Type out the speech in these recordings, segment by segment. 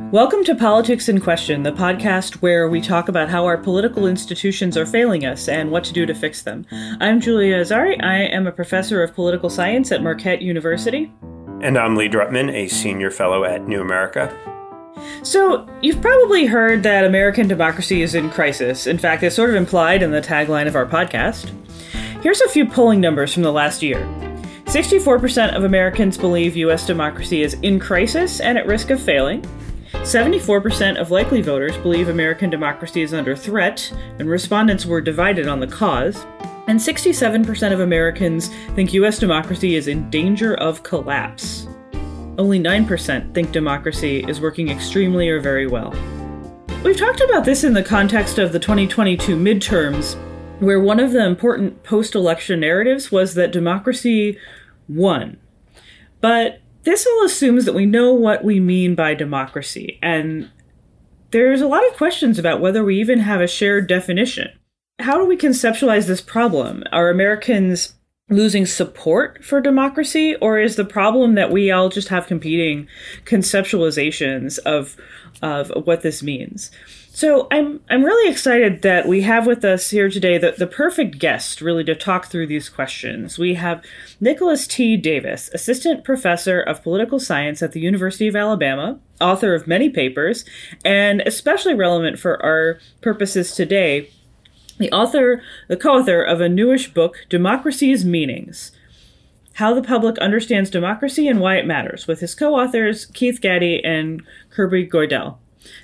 Mm. Welcome to Politics in Question, the podcast where we talk about how our political institutions are failing us and what to do to fix them. I'm Julia Azari. I am a professor of political science at Marquette University. And I'm Lee Drutman, a senior fellow at New America. So, you've probably heard that American democracy is in crisis. In fact, it's sort of implied in the tagline of our podcast. Here's a few polling numbers from the last year 64% of Americans believe U.S. democracy is in crisis and at risk of failing. 74% of likely voters believe American democracy is under threat, and respondents were divided on the cause. And 67% of Americans think US democracy is in danger of collapse. Only 9% think democracy is working extremely or very well. We've talked about this in the context of the 2022 midterms, where one of the important post election narratives was that democracy won. But this all assumes that we know what we mean by democracy, and there's a lot of questions about whether we even have a shared definition. How do we conceptualize this problem? Are Americans losing support for democracy, or is the problem that we all just have competing conceptualizations of of what this means? So I'm I'm really excited that we have with us here today the, the perfect guest really to talk through these questions. We have Nicholas T. Davis, assistant professor of political science at the University of Alabama, author of many papers, and especially relevant for our purposes today, the author, the co-author of a newish book, Democracy's Meanings. How the Public Understands Democracy and Why It Matters, with his co authors Keith Gaddie and Kirby Goidel.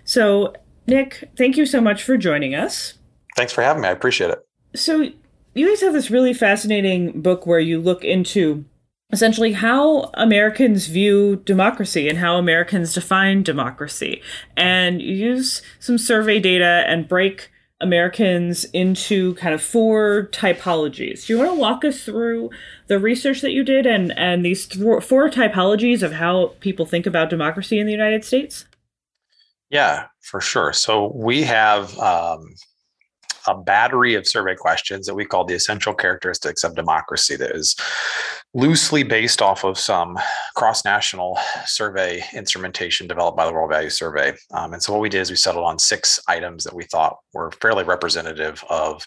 So, Nick, thank you so much for joining us. Thanks for having me. I appreciate it. So, you guys have this really fascinating book where you look into essentially how Americans view democracy and how Americans define democracy. And you use some survey data and break Americans into kind of four typologies. Do you want to walk us through the research that you did and, and these th- four typologies of how people think about democracy in the United States? Yeah, for sure. So we have um, a battery of survey questions that we call the essential characteristics of democracy that is loosely based off of some cross national survey instrumentation developed by the World Value Survey. Um, and so what we did is we settled on six items that we thought were fairly representative of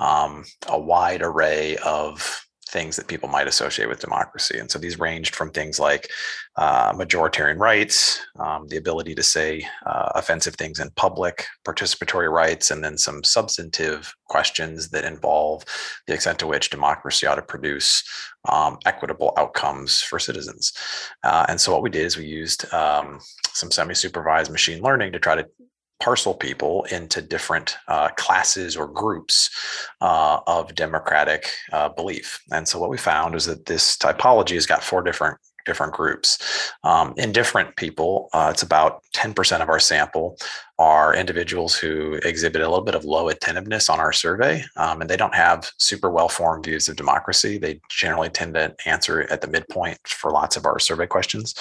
um, a wide array of things that people might associate with democracy. And so these ranged from things like uh, majoritarian rights, um, the ability to say uh, offensive things in public, participatory rights, and then some substantive questions that involve the extent to which democracy ought to produce um, equitable outcomes for citizens. Uh, and so what we did is we used um, some semi-supervised machine learning to try to parcel people into different uh, classes or groups uh, of democratic uh, belief. And so what we found is that this typology has got four different different groups. Um, indifferent people, uh, it's about 10% of our sample are individuals who exhibit a little bit of low attentiveness on our survey, um, and they don't have super well formed views of democracy. They generally tend to answer at the midpoint for lots of our survey questions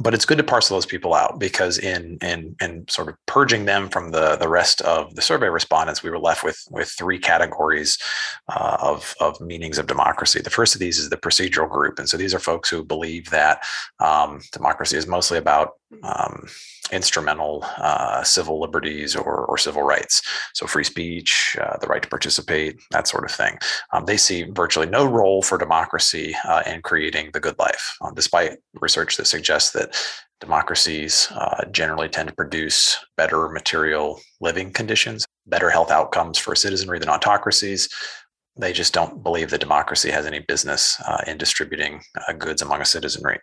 but it's good to parcel those people out because in in in sort of purging them from the the rest of the survey respondents, we were left with with three categories uh, of of meanings of democracy. The first of these is the procedural group, and so these are folks who believe that um, democracy is mostly about um, instrumental uh, civil liberties or, or civil rights. So, free speech, uh, the right to participate, that sort of thing. Um, they see virtually no role for democracy uh, in creating the good life, uh, despite research that suggests that democracies uh, generally tend to produce better material living conditions, better health outcomes for citizenry than autocracies they just don't believe that democracy has any business uh, in distributing uh, goods among a citizenry.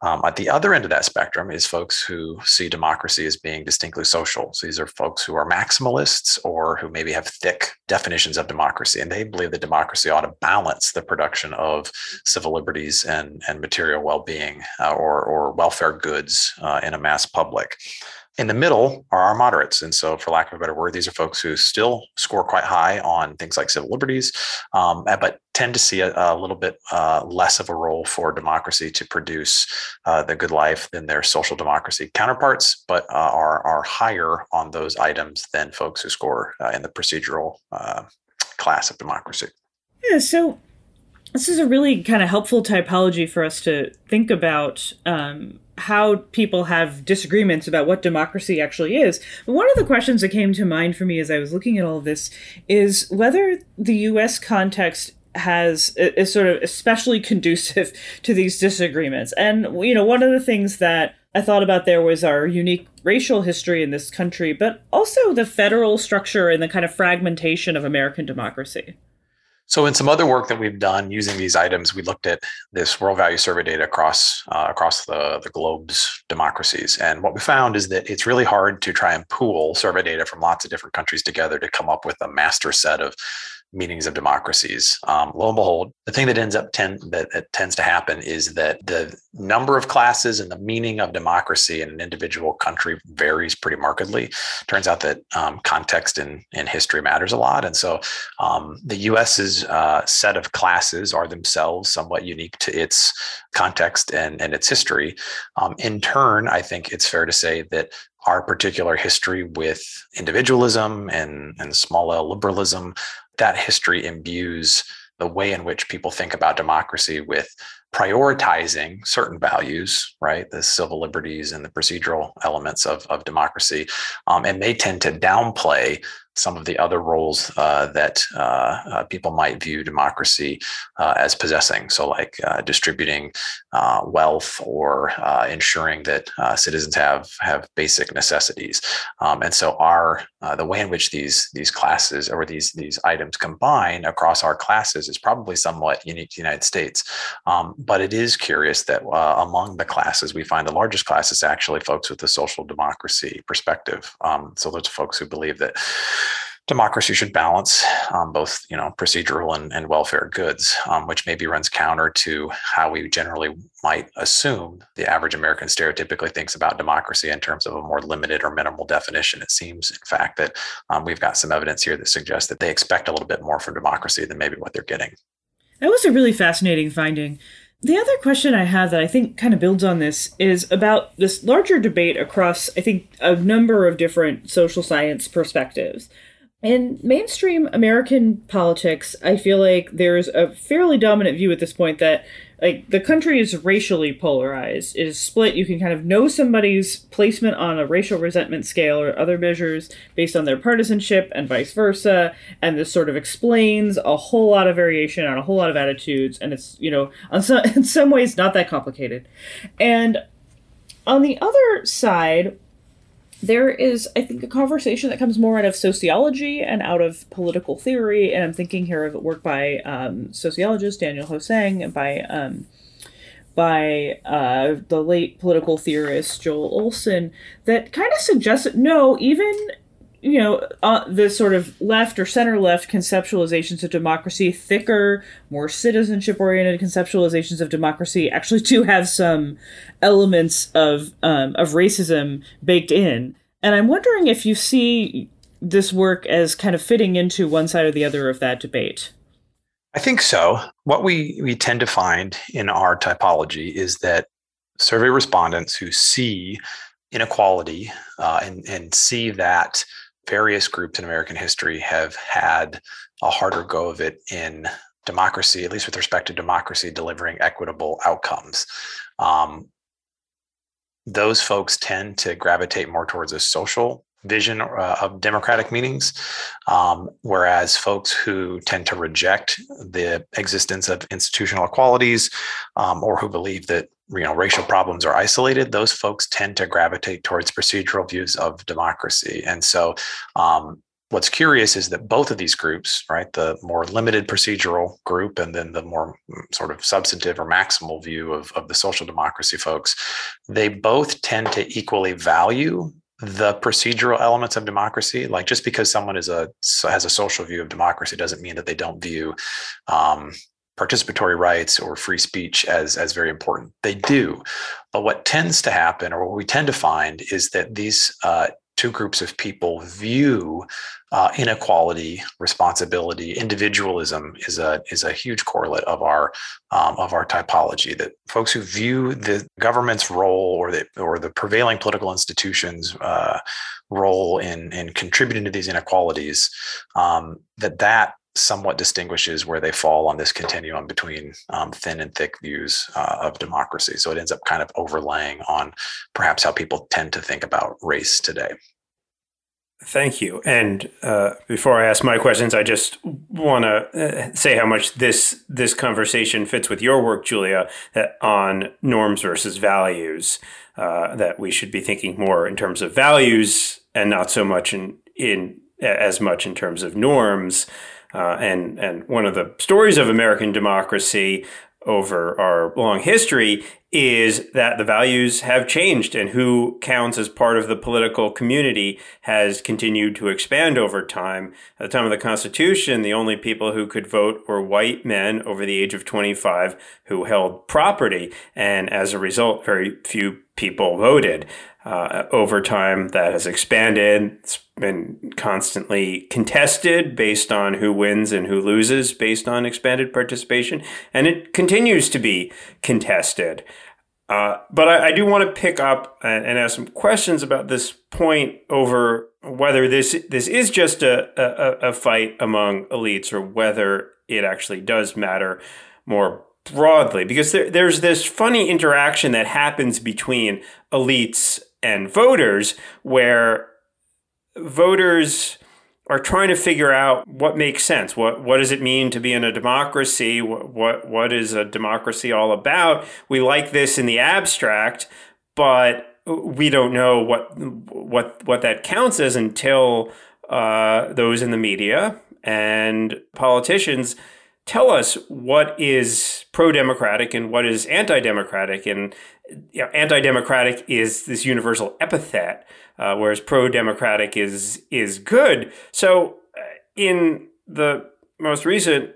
Um, at the other end of that spectrum is folks who see democracy as being distinctly social. So these are folks who are maximalists or who maybe have thick definitions of democracy, and they believe that democracy ought to balance the production of civil liberties and, and material well-being uh, or, or welfare goods uh, in a mass public. In the middle are our moderates. And so, for lack of a better word, these are folks who still score quite high on things like civil liberties, um, but tend to see a, a little bit uh, less of a role for democracy to produce uh, the good life than their social democracy counterparts, but uh, are, are higher on those items than folks who score uh, in the procedural uh, class of democracy. Yeah. So, this is a really kind of helpful typology for us to think about um, how people have disagreements about what democracy actually is. But one of the questions that came to mind for me as I was looking at all of this is whether the US context has is sort of especially conducive to these disagreements. And you know, one of the things that I thought about there was our unique racial history in this country, but also the federal structure and the kind of fragmentation of American democracy. So, in some other work that we've done using these items, we looked at this world value survey data across uh, across the, the globe's democracies, and what we found is that it's really hard to try and pool survey data from lots of different countries together to come up with a master set of meanings of democracies. Um, lo and behold, the thing that ends up tend that, that, tends to happen is that the number of classes and the meaning of democracy in an individual country varies pretty markedly. Turns out that um, context and, and history matters a lot, and so um, the U.S.'s uh, set of classes are themselves somewhat unique to its context and, and its history. Um, in turn, I think it's fair to say that our particular history with individualism and, and small L liberalism that history imbues the way in which people think about democracy with prioritizing certain values, right? The civil liberties and the procedural elements of, of democracy. Um, and they tend to downplay some of the other roles uh, that uh, uh, people might view democracy uh, as possessing. So, like uh, distributing wealth or ensuring that citizens have have basic necessities. Um, and so, our the way in which these these classes or these these items combine across our classes is probably somewhat unique to the United States. Um, but it is curious that among the classes, we find the largest class is actually folks with a social democracy perspective. Um, so, those folks who believe that democracy should balance um, both you know procedural and, and welfare goods um, which maybe runs counter to how we generally might assume the average american stereotypically thinks about democracy in terms of a more limited or minimal definition. It seems in fact that um, we've got some evidence here that suggests that they expect a little bit more from democracy than maybe what they're getting. That was a really fascinating finding. The other question I have that I think kind of builds on this is about this larger debate across, I think, a number of different social science perspectives. In mainstream American politics, I feel like there's a fairly dominant view at this point that like the country is racially polarized. It is split. You can kind of know somebody's placement on a racial resentment scale or other measures based on their partisanship and vice versa. And this sort of explains a whole lot of variation on a whole lot of attitudes. And it's, you know, on some, in some ways not that complicated. And on the other side, there is, I think, a conversation that comes more out of sociology and out of political theory. And I'm thinking here of work by um, sociologist Daniel Hosang and by um, by uh, the late political theorist Joel Olson that kind of suggests that no, even you know, uh, the sort of left or center left conceptualizations of democracy, thicker, more citizenship oriented conceptualizations of democracy, actually do have some elements of um, of racism baked in. And I'm wondering if you see this work as kind of fitting into one side or the other of that debate. I think so. What we, we tend to find in our typology is that survey respondents who see inequality uh, and, and see that various groups in American history have had a harder go of it in democracy, at least with respect to democracy delivering equitable outcomes. Um, those folks tend to gravitate more towards a social vision uh, of democratic meanings, um, whereas folks who tend to reject the existence of institutional equalities um, or who believe that you know racial problems are isolated those folks tend to gravitate towards procedural views of democracy. And so um, what's curious is that both of these groups right the more limited procedural group and then the more mm, sort of substantive or maximal view of, of the social democracy folks they both tend to equally value the procedural elements of democracy like just because someone is a has a social view of democracy doesn't mean that they don't view um, participatory rights or free speech as as very important. They do, but what tends to happen, or what we tend to find, is that these uh, two groups of people view uh, inequality, responsibility, individualism is a is a huge correlate of our um, of our typology. That folks who view the government's role or the or the prevailing political institutions' uh, role in in contributing to these inequalities, um, that that somewhat distinguishes where they fall on this continuum between um, thin and thick views uh, of democracy. So it ends up kind of overlaying on perhaps how people tend to think about race today. Thank you. And uh, before I ask my questions, I just want to uh, say how much this this conversation fits with your work, Julia, on norms versus values. Uh, that we should be thinking more in terms of values and not so much in in as much in terms of norms. Uh, and and one of the stories of American democracy over our long history is that the values have changed and who counts as part of the political community has continued to expand over time. At the time of the Constitution, the only people who could vote were white men over the age of 25 who held property. And as a result, very few people voted. Uh, over time, that has expanded. It's been constantly contested based on who wins and who loses based on expanded participation. And it continues to be contested. Uh, but I, I, do want to pick up and, and, ask some questions about this point over whether this this is just a, a, a fight among elites or whether it actually does matter more broadly. Because there, there's this funny interaction that happens between elites and voters where voters are trying to figure out what makes sense. What what does it mean to be in a democracy? What what, what is a democracy all about? We like this in the abstract, but we don't know what what what that counts as until uh, those in the media and politicians tell us what is pro-democratic and what is anti-democratic and you know, anti-democratic is this universal epithet uh, whereas pro-democratic is is good. So uh, in the most recent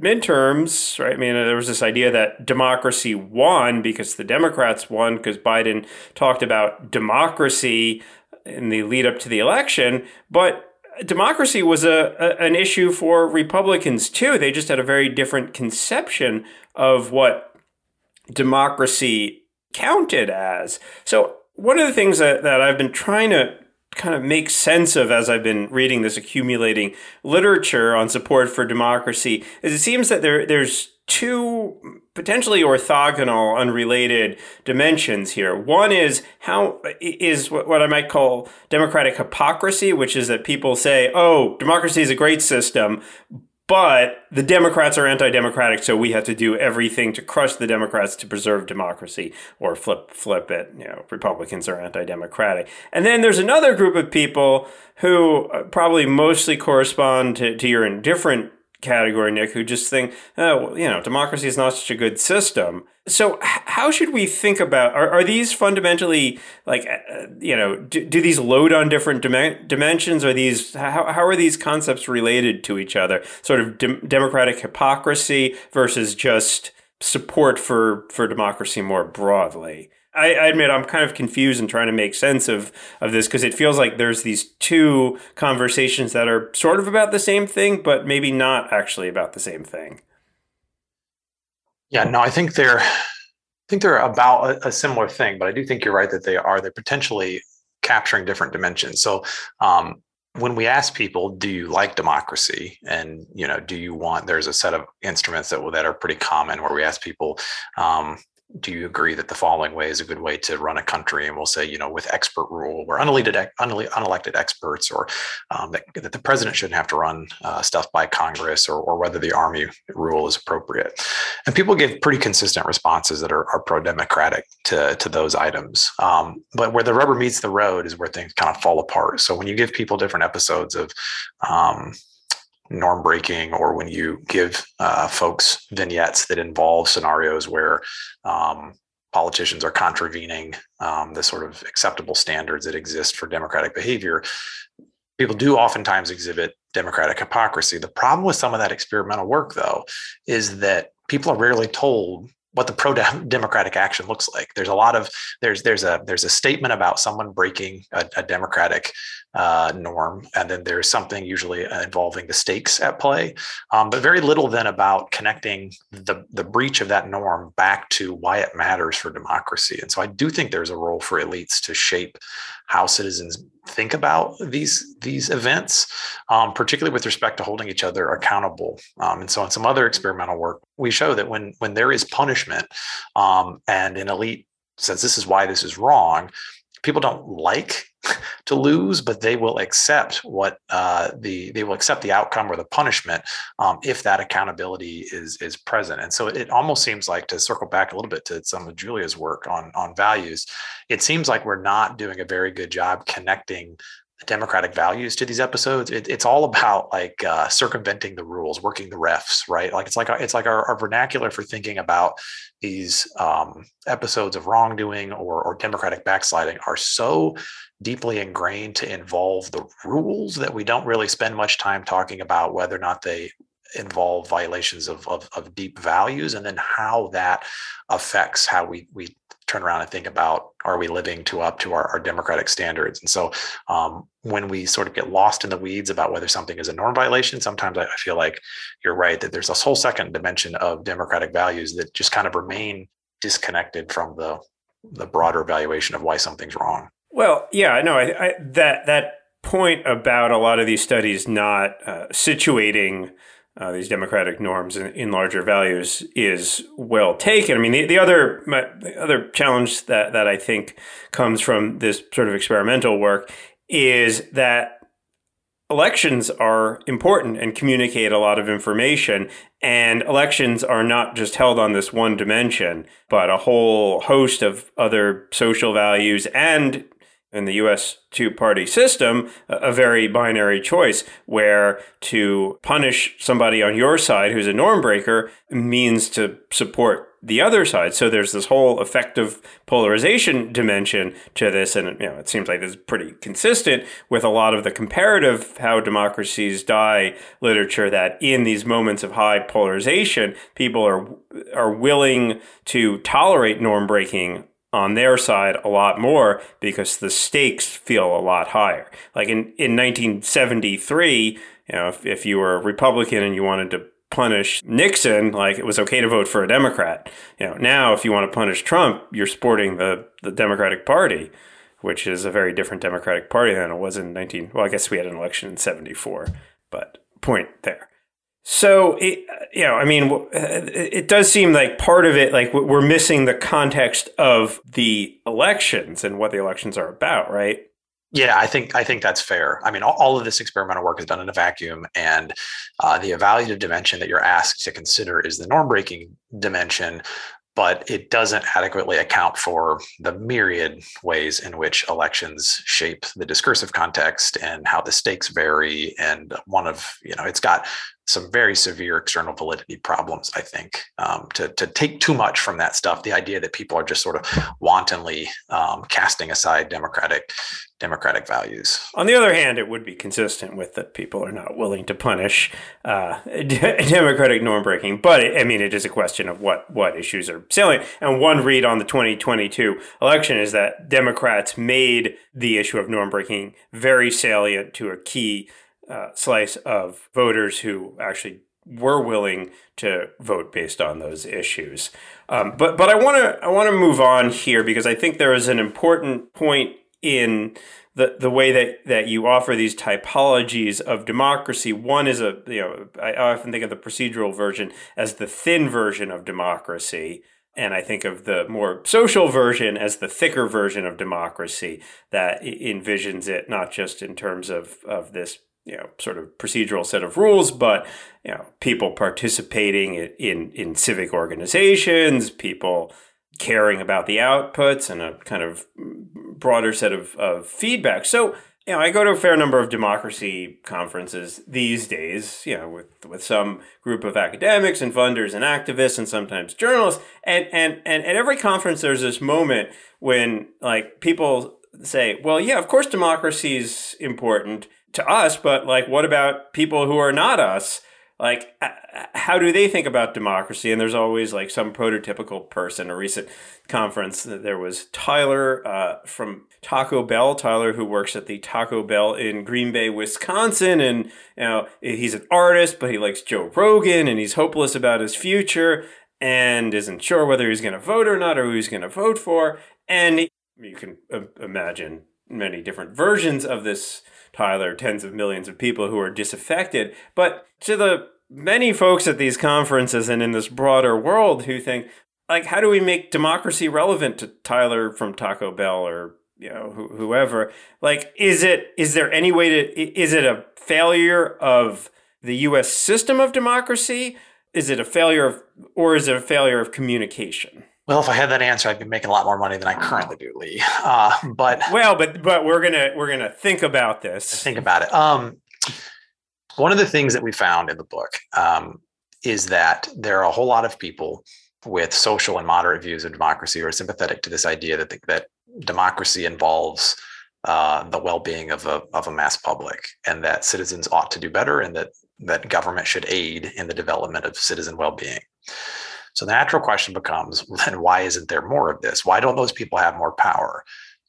midterms, right? I mean, there was this idea that democracy won because the Democrats won because Biden talked about democracy in the lead up to the election, but democracy was a, a, an issue for Republicans too. They just had a very different conception of what democracy counted as. So one of the things that, that I've been trying to kind of make sense of as I've been reading this accumulating literature on support for democracy is it seems that there there's two potentially orthogonal unrelated dimensions here one is how is what i might call democratic hypocrisy which is that people say oh democracy is a great system but the Democrats are anti-democratic, so we have to do everything to crush the Democrats to preserve democracy, or flip flip it. You know, Republicans are anti-democratic, and then there's another group of people who uh, probably mostly correspond to, to your indifferent category, Nick, who just think, oh, you know, democracy is not such a good system. So, how should we think about? Are, are these fundamentally like, uh, uh, you know, do, do these load on different dim- dimensions? Are these how, how are these concepts related to each other? Sort of de- democratic hypocrisy versus just support for for democracy more broadly. I, I admit I'm kind of confused and trying to make sense of of this because it feels like there's these two conversations that are sort of about the same thing, but maybe not actually about the same thing. Yeah, no, I think they're I think they're about a, a similar thing, but I do think you're right that they are they're potentially capturing different dimensions. So um, when we ask people do you like democracy and you know do you want there's a set of instruments that that are pretty common where we ask people um, do you agree that the following way is a good way to run a country? And we'll say, you know, with expert rule, where unelected, unelected experts, or um, that, that, the president shouldn't have to run uh, stuff by Congress, or, or whether the army rule is appropriate. And people give pretty consistent responses that are, are pro-democratic to, to those items. Um, but where the rubber meets the road is where things kind of fall apart. So when you give people different episodes of um, norm breaking or when you give uh, folks vignettes that involve scenarios where um, politicians are contravening um, the sort of acceptable standards that exist for democratic behavior people do oftentimes exhibit democratic hypocrisy the problem with some of that experimental work though is that people are rarely told what the pro democratic action looks like. There's a lot of there's there's a there's a statement about someone breaking a, a democratic uh, norm, and then there's something usually involving the stakes at play, um, but very little then about connecting the the breach of that norm back to why it matters for democracy. And so I do think there's a role for elites to shape how citizens think about these these events, um, particularly with respect to holding each other accountable. Um, and so, in some other experimental work, we show that when when there is punishment, um, and an elite says this is why this is wrong, people don't like to lose, but they will accept what uh, the they will accept the outcome or the punishment um, if that accountability is is present. And so it almost seems like to circle back a little bit to some of Julia's work on on values. It seems like we're not doing a very good job connecting democratic values to these episodes it, it's all about like uh, circumventing the rules working the refs right? Like it's like it's like our, our vernacular for thinking about these um, episodes of wrongdoing or, or democratic backsliding are so deeply ingrained to involve the rules that we don't really spend much time talking about whether or not they involve violations of, of, of deep values and then how that affects how we we turn around and think about are we living to up to our, our democratic standards? And so um, when we sort of get lost in the weeds about whether something is a norm violation sometimes I, feel like you're right that there's this whole second dimension of democratic values that just kind of remain disconnected from the the broader evaluation of why something's wrong. Well yeah no I, I that that point about a lot of these studies not uh, situating uh, these democratic norms in, in, larger values is well taken. I mean, the, the other my, the other challenge that that I think comes from this sort of experimental work is that elections are important and communicate a lot of information and elections are not just held on this one dimension but a whole host of other social values and in the US two party system a very binary choice where to punish somebody on your side who's a norm breaker means to support the other side. So there's this whole affective polarization dimension to this. And you know, it seems like this is pretty consistent with a lot of the comparative how democracies die literature that in these moments of high polarization, people are are willing to tolerate norm breaking on their side a lot more because the stakes feel a lot higher. Like in, in 1973, you know, if, if you were a Republican and you wanted to punish Nixon, like it was okay to vote for a Democrat. You know, now if you want to punish Trump, you're supporting the, the Democratic Party, which is a very different Democratic Party than it was in 19, well, I guess we had an election in 74, but point there. So, it, you know, I mean, it does seem like part of it, like we're missing the context of the elections and what the elections are about, right? Yeah, I think I think that's fair. I mean, all, all of this experimental work is done in a vacuum, and uh, the evaluative dimension that you're asked to consider is the norm breaking dimension but it doesn't adequately account for the myriad ways in which elections shape the discursive context and how the stakes vary and one of you know it's got some very severe external validity problems i think um, to, to take too much from that stuff the idea that people are just sort of wantonly um, casting aside democratic democratic values. On the other hand, it would be consistent with that people are not willing to punish uh, democratic norm breaking. But it, I mean, it is a question of what what issues are salient. And one read on the 2022 election is that Democrats made the issue of norm breaking very salient to a key uh, slice of voters who actually were willing to vote based on those issues. Um, but but I want to I want to move on here because I think there is an important point in the the way that that you offer these typologies of democracy. One is a you know I often think of the procedural version as the thin version of democracy. And I think of the more social version as the thicker version of democracy that envisions it not just in terms of, of this you know sort of procedural set of rules, but you know people participating in in civic organizations, people caring about the outputs and a kind of broader set of, of feedback. So, you know, I go to a fair number of democracy conferences these days, you know, with, with some group of academics and funders and activists and sometimes journalists. And, and, and at every conference, there's this moment when like people say, well, yeah, of course democracy is important to us, but like, what about people who are not us? like how do they think about democracy? And there's always like some prototypical person. A recent conference there was tyler uh, from taco bell tyler who works at the taco bell in green bay wisconsin. And you know he's an artist but he likes joe rogan and he's hopeless about his future and isn't sure whether he's going to vote or not or who he's going to vote for. And you can uh, imagine many different versions of this, Tyler, tens of millions of people who are disaffected. But to the many folks at these conferences and in this broader world who think, like, how do we make democracy relevant to Tyler from Taco Bell or you know wh- whoever? Like, is it is there any way to is it a failure of the U.S. system of democracy? Is it a failure of, or is it a failure of communication? Well, if I had that answer, I'd be making a lot more money than I currently do, Lee. Uh, but well, but but we're gonna we're gonna think about this. Think about it. Um, one of the things that we found in the book um, is that there are a whole lot of people with social and moderate views of democracy who are sympathetic to this idea that the, that democracy involves uh, the well-being of a of a mass public, and that citizens ought to do better, and that that government should aid in the development of citizen well-being. So the natural question becomes, then why isn't there more of this? Why don't those people have more power?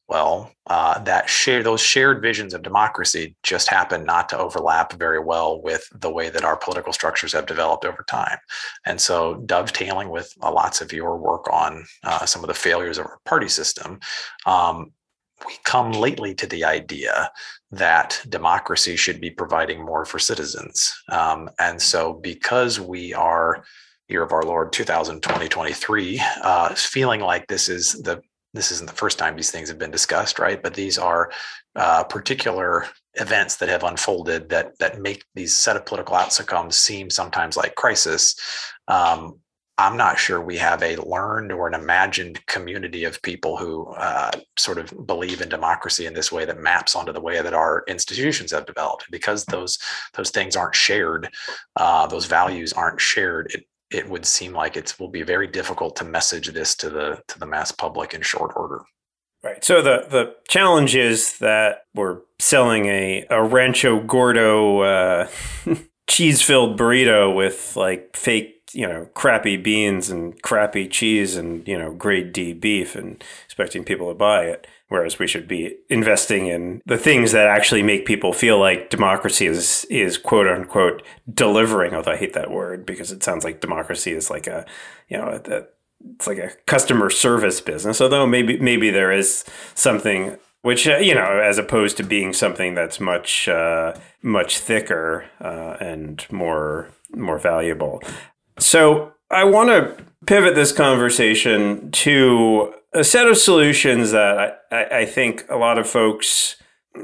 Well, uh, that share those shared visions of democracy just happen not to overlap very well with the way that our political structures have developed over time. And so, dovetailing with uh, lots of your work on uh, some of the failures of our party system, um, we come lately to the idea that democracy should be providing more for citizens. Um, and so, because we are year of our Lord 2020 23, uh, feeling like this is the this isn't the first time these things have been discussed, right? But these are uh, particular events that have unfolded that that make these set of political outcomes seem sometimes like crisis. Um, I'm not sure we have a learned or an imagined community of people who uh, sort of believe in democracy in this way that maps onto the way that our institutions have developed. Because those those things aren't shared, uh, those values aren't shared. It it would seem like it will be very difficult to message this to the to the mass public in short order. Right. So the the challenge is that we're selling a a Rancho Gordo uh, cheese filled burrito with like fake you know crappy beans and crappy cheese and you know grade D beef and expecting people to buy it whereas we should be investing in the things that actually make people feel like democracy is is quote unquote delivering although i hate that word because it sounds like democracy is like a you know a, it's like a customer service business although maybe maybe there is something which uh, you know as opposed to being something that's much uh, much thicker uh, and more more valuable. So i want to pivot this conversation to a set of solutions that I, I, think a lot of folks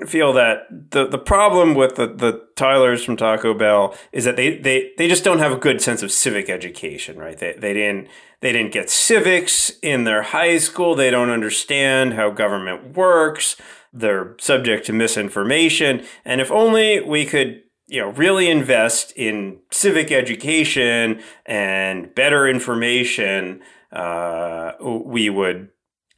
feel that the, the problem with the, the Tylers from Taco Bell is that they, they, they just don't have a good sense of civic education, right? They, they didn't they didn't get civics in their high school. They don't understand how government works. They're subject to misinformation. And if only we could you know really invest in civic education and better information uh, we would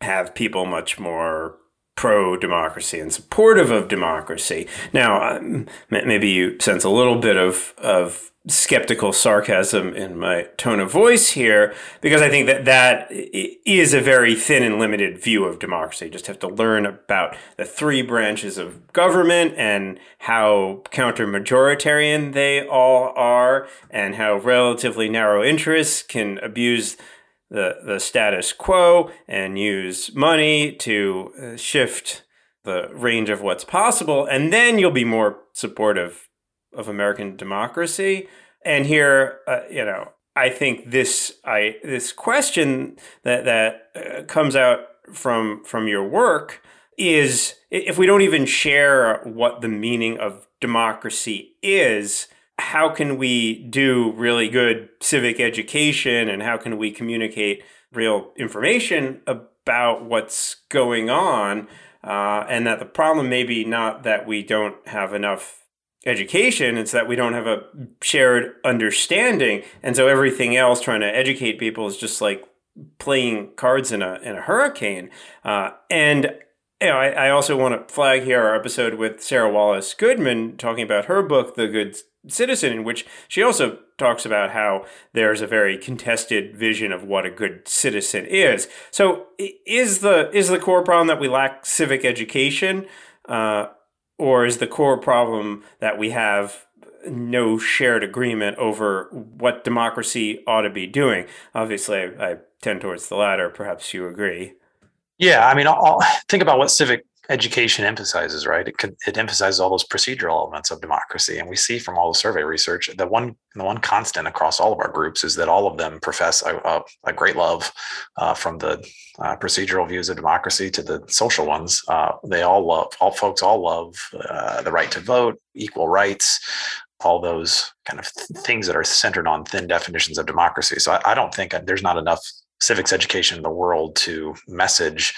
have people much more pro democracy and supportive of democracy. Now, um, maybe you sense a little bit of, of skeptical sarcasm in my tone of voice here, because I think that that is a very thin and limited view of democracy. You just have to learn about the three branches of government and how counter majoritarian they all are, and how relatively narrow interests can abuse the, the status quo and use money to uh, shift the range of what's possible. And then you'll be more supportive of American democracy. And here, uh, you know, I think this I this question that that uh, comes out from from your work is if we don't even share what the meaning of democracy is, how can we do really good civic education and how can we communicate real information about what's going on? Uh, and that the problem may be not that we don't have enough education, it's that we don't have a shared understanding. And so everything else trying to educate people is just like playing cards in a, in a hurricane. Uh, and you know, I, I also want to flag here our episode with Sara Wallace Goodman talking about her book, The Good Citizen, in which she also talks about how there's a very contested vision of what a good citizen is. So, is the is the core problem that we lack civic education, uh, or is the core problem that we have no shared agreement over what democracy ought to be doing? Obviously, I, I tend towards the latter. Perhaps you agree. Yeah, I mean, I'll, think about what civic education emphasizes, right? It could, it emphasizes all those procedural elements of democracy, and we see from all the survey research that one the one constant across all of our groups is that all of them profess a, a, a great love uh, from the uh, procedural views of democracy to the social ones. Uh, they all love all folks all love uh, the right to vote, equal rights, all those kind of th- things that are centered on thin definitions of democracy. So I, I don't think there's not enough civics education in the world to message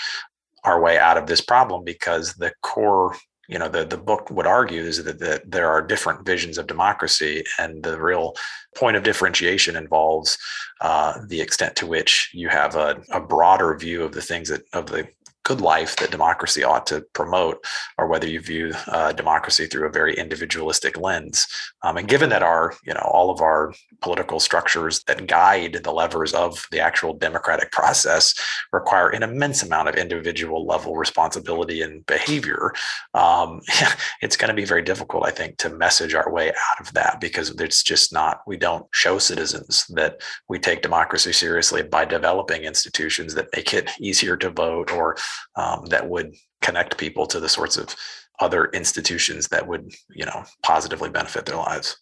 our way out of this problem because the core you know the, the book would argue is that, that there are different visions of democracy and the real point of differentiation involves uh, the extent to which you have a, a broader view of the things that of the good life that democracy ought to promote, or whether you view uh, democracy through a very individualistic lens. Um, and given that our, you know, all of our political structures that guide the levers of the actual democratic process require an immense amount of individual level responsibility and behavior, um, it's going to be very difficult, I think, to message our way out of that because it's just not, we don't show citizens that we take democracy seriously by developing institutions that make it easier to vote or um, that would connect people to the sorts of other institutions that would you know positively benefit their lives.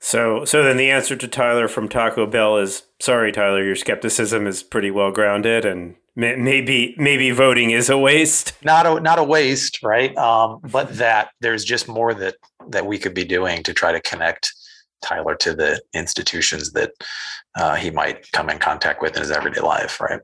So so then the answer to tyler from taco bell is sorry tyler your skepticism is pretty well grounded and may, maybe maybe voting is a waste. Not a not a waste right? Um, but that there's just more that that we could be doing to try to connect tyler to the institutions that uh, he might come in contact with in his everyday life right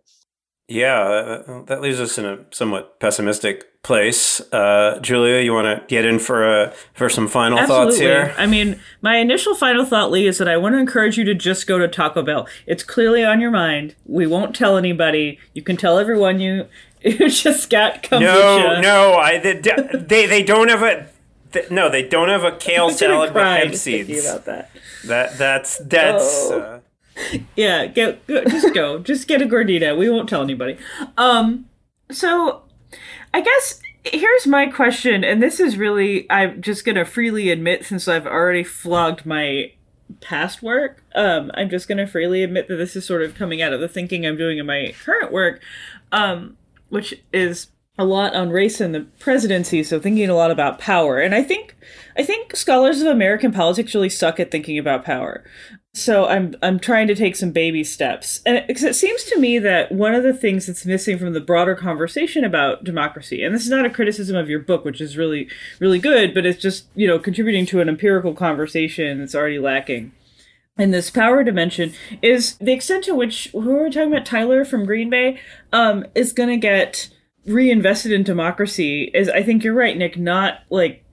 yeah, that leaves us in a somewhat pessimistic place. Uh, Julia, you want to get in for a for some final Absolutely. thoughts here? I mean, my initial final thought, Lee, is that I want to encourage you to just go to Taco Bell. It's clearly on your mind. We won't tell anybody. You can tell everyone you you just got kombucha. No, no, I they they, they don't have a. no, they don't have a kale salad with hemp seeds. About that. That that's that's. Oh. Uh, yeah, get go, just go, just get a gordita. We won't tell anybody. Um, so I guess here's my question, and this is really I'm just gonna freely admit since I've already flogged my past work. Um, I'm just gonna freely admit that this is sort of coming out of the thinking I'm doing in my current work, um, which is a lot on race and the presidency, so thinking a lot about power. And I think I think scholars of American politics really suck at thinking about power. So I'm I'm trying to take some baby steps. And it, it seems to me that one of the things that's missing from the broader conversation about democracy, and this is not a criticism of your book, which is really really good, but it's just, you know, contributing to an empirical conversation that's already lacking in this power dimension is the extent to which who are we talking about Tyler from Green Bay um is going to get reinvested in democracy is I think you're right Nick not like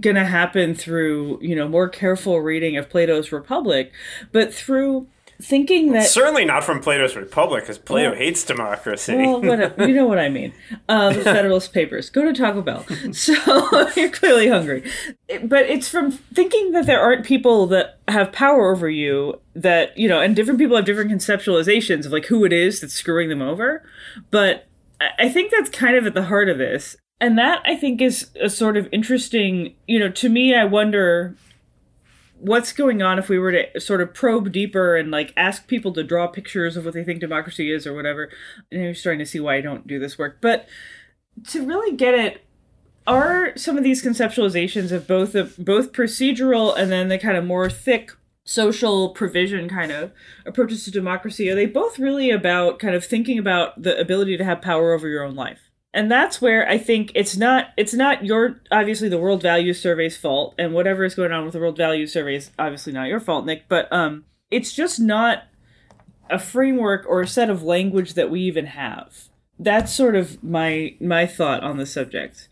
going to happen through, you know, more careful reading of Plato's Republic, but through thinking that certainly not from Plato's Republic, because Plato well, hates democracy. well, you know what I mean. Uh, the Federalist Papers. Go to Taco Bell. So you're clearly hungry, but it's from thinking that there aren't people that have power over you. That you know, and different people have different conceptualizations of like who it is that's screwing them over. But I think that's kind of at the heart of this and that I think is a sort of interesting, you know, to me, I wonder what's going on if we were to sort of probe deeper and like ask people to draw pictures of what they think democracy is or whatever. And you're starting to see why I don't do this work. But to really get it, are some of these conceptualizations of both the both procedural and then the kind of more thick social provision kind of approaches to democracy are they both really about kind of thinking about the ability to have power over your own life and that's where i think it's not it's not your obviously the world values survey's fault and whatever is going on with the world values survey is obviously not your fault nick but um it's just not a framework or a set of language that we even have. That's sort of my my thought on the subject.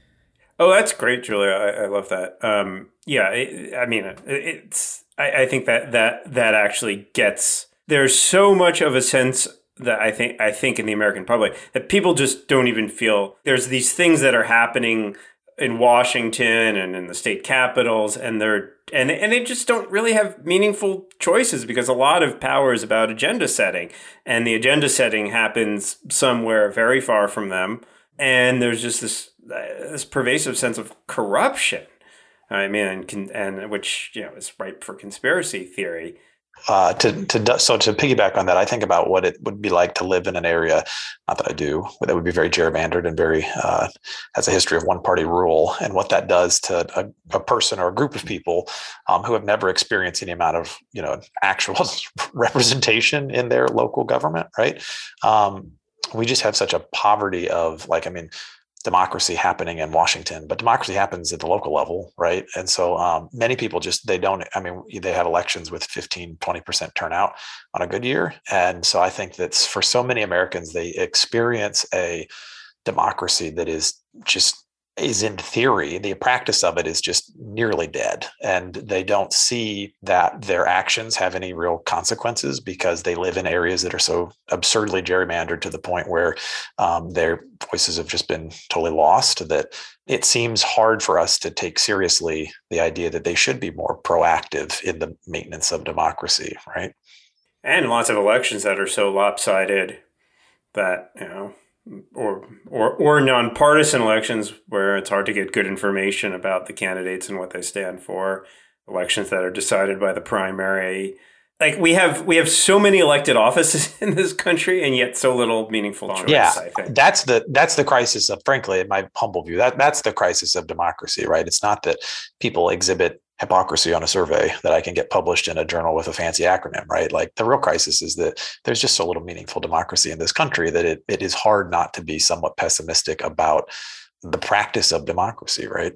Oh that's great julia. I, I love that. Um yeah it, i mean it, it's I, I think that that that actually gets there's so much of a sense that I think I think in the American public that people just don't even feel there's these things that are happening in Washington and in the state capitals and they're and and they just don't really have meaningful choices because a lot of power is about agenda setting. And the agenda setting happens somewhere very far from them. And there's just this this pervasive sense of corruption I mean and, and which you know is ripe for conspiracy theory uh, to to so to piggyback on that, I think about what it would be like to live in an area. Not that I do, that would be very gerrymandered and very uh, has a history of one party rule, and what that does to a, a person or a group of people um, who have never experienced any amount of you know actual representation in their local government. Right? Um, we just have such a poverty of like, I mean, democracy happening in Washington, but democracy happens at the local level, right? And so um, many people just, they don't, I mean, they have elections with 15, 20% turnout on a good year. And so I think that for so many Americans, they experience a democracy that is just is in theory the practice of it is just nearly dead and they don't see that their actions have any real consequences because they live in areas that are so absurdly gerrymandered to the point where um, their voices have just been totally lost that it seems hard for us to take seriously the idea that they should be more proactive in the maintenance of democracy right? And lots of elections that are so lopsided that you know or or or nonpartisan elections where it's hard to get good information about the candidates and what they stand for. Elections that are decided by the primary. Like we have we have so many elected offices in this country and yet so little meaningful choice. Yeah, that's the that's the crisis of frankly, in my humble view, that that's the crisis of democracy, right? It's not that people exhibit hypocrisy on a survey that I can get published in a journal with a fancy acronym, right? Like the real crisis is that there's just so little meaningful democracy in this country that it, it is hard not to be somewhat pessimistic about the practice of democracy, right?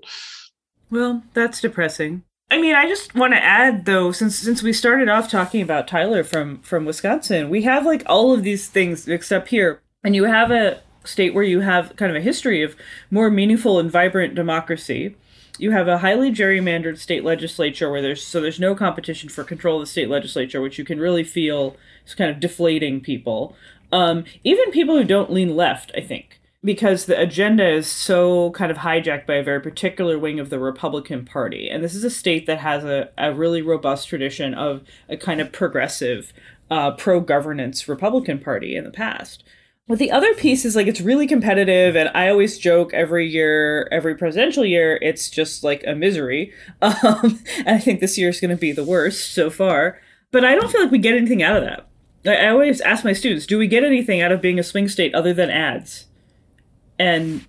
Well, that's depressing. I mean, I just want to add though, since since we started off talking about Tyler from from Wisconsin, we have like all of these things mixed up here, and you have a state where you have kind of a history of more meaningful and vibrant democracy you have a highly gerrymandered state legislature where there's so there's no competition for control of the state legislature, which you can really feel is kind of deflating people. Um, even people who don't lean left, I think, because the agenda is so kind of hijacked by a very particular wing of the Republican Party. And this is a state that has a, a really robust tradition of a kind of progressive, uh, pro governance Republican Party in the past. But the other piece is like it's really competitive, and I always joke every year, every presidential year, it's just like a misery. Um, and I think this year is going to be the worst so far. But I don't feel like we get anything out of that. I, I always ask my students, do we get anything out of being a swing state other than ads? And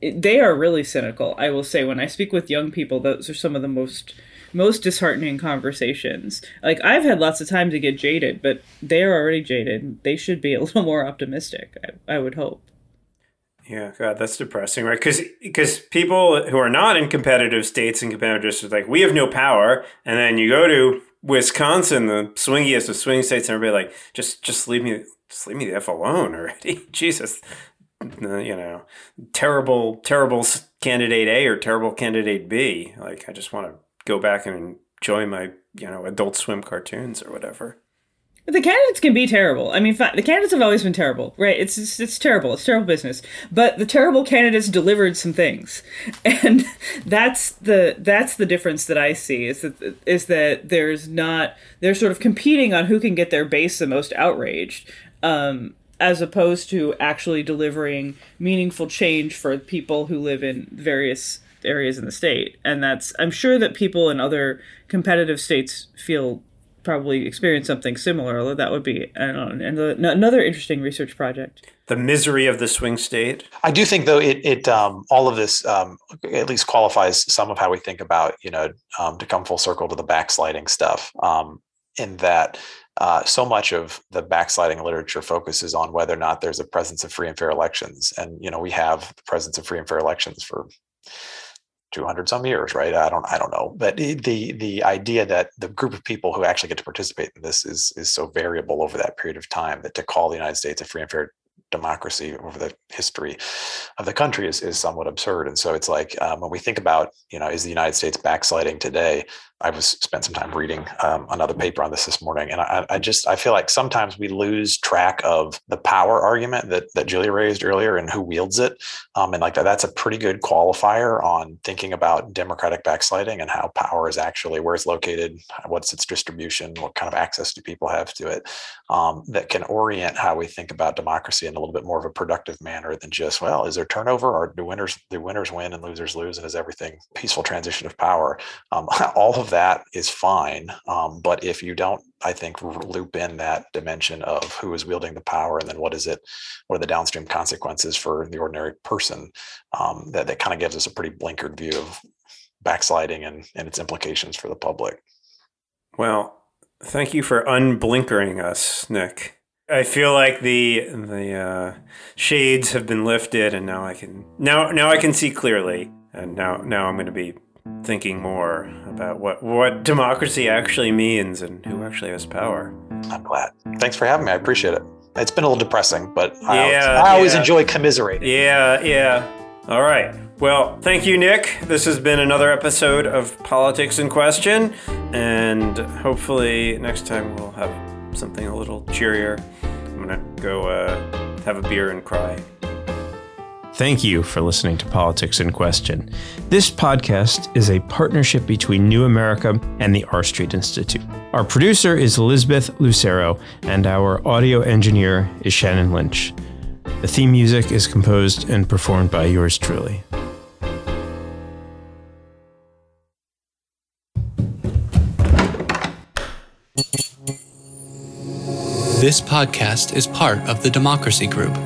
they are really cynical. I will say, when I speak with young people, those are some of the most most disheartening conversations. Like I've had lots of time to get jaded, but they're already jaded. They should be a little more optimistic. I, I would hope. Yeah, God, that's depressing, right? Because because people who are not in competitive states and competitive districts, like we have no power, and then you go to Wisconsin, the swingiest of swing states, and everybody like just just leave me just leave me the f alone already. Jesus, uh, you know, terrible terrible candidate A or terrible candidate B. Like I just want to go back and enjoy my you know Adult Swim cartoons or whatever. The candidates can be terrible. I mean, the candidates have always been terrible, right? It's, it's it's terrible. It's terrible business. But the terrible candidates delivered some things, and that's the that's the difference that I see is that is that there's not they're sort of competing on who can get their base the most outraged, um, as opposed to actually delivering meaningful change for people who live in various areas in the state, and that's I'm sure that people in other competitive states feel probably experience something similar. Although that would be I don't know, another interesting research project. The misery of the swing state. I do think though it it um, all of this um, at least qualifies some of how we think about you know um, to come full circle to the backsliding stuff. Um, in that uh, so much of the backsliding literature focuses on whether or not there's a presence of free and fair elections, and you know we have the presence of free and fair elections for 200 some years right? I don't i don't know. But the the idea that the group of people who actually get to participate in this is is so variable over that period of time that to call the united states a free and fair democracy over the history of the country is, is somewhat absurd. And so it's like um, when we think about you know is the united states backsliding today I was spent some time reading um, another paper on this this morning, and I, I, just I feel like sometimes we lose track of the power argument that that Julia raised earlier and who wields it, um, and like that that's a pretty good qualifier on thinking about democratic backsliding and how power is actually where it's located, what's its distribution, what kind of access do people have to it, um, that can orient how we think about democracy in a little bit more of a productive manner than just well, is there turnover or do winners do winners win and losers lose, and is everything peaceful transition of power? Um, all of that is fine. Um, but if you don't, I think, loop in that dimension of who is wielding the power and then what is it, what are the downstream consequences for the ordinary person, um, that, that kind of gives us a pretty blinkered view of backsliding and, and its implications for the public. Well, thank you for unblinkering us, Nick. I feel like the the uh, shades have been lifted, and now I can now now I can see clearly, and now now I'm going to be thinking more about what what democracy actually means and who actually has power. I'm glad. Thanks for having me. I appreciate it. It's been a little depressing, but I always, I always yeah. enjoy commiserating. Yeah, yeah. All right. Well, thank you, Nick. This has been another episode of Politics in Question, and hopefully next time we'll have something a little cheerier. I'm gonna go uh, have a beer and cry. Thank you for listening to Politics in Question. This podcast is a partnership between New America and the R Street Institute. Our producer is Elizabeth Lucero, and our audio engineer is Shannon Lynch. The theme music is composed and performed by yours truly. This podcast is part of the Democracy Group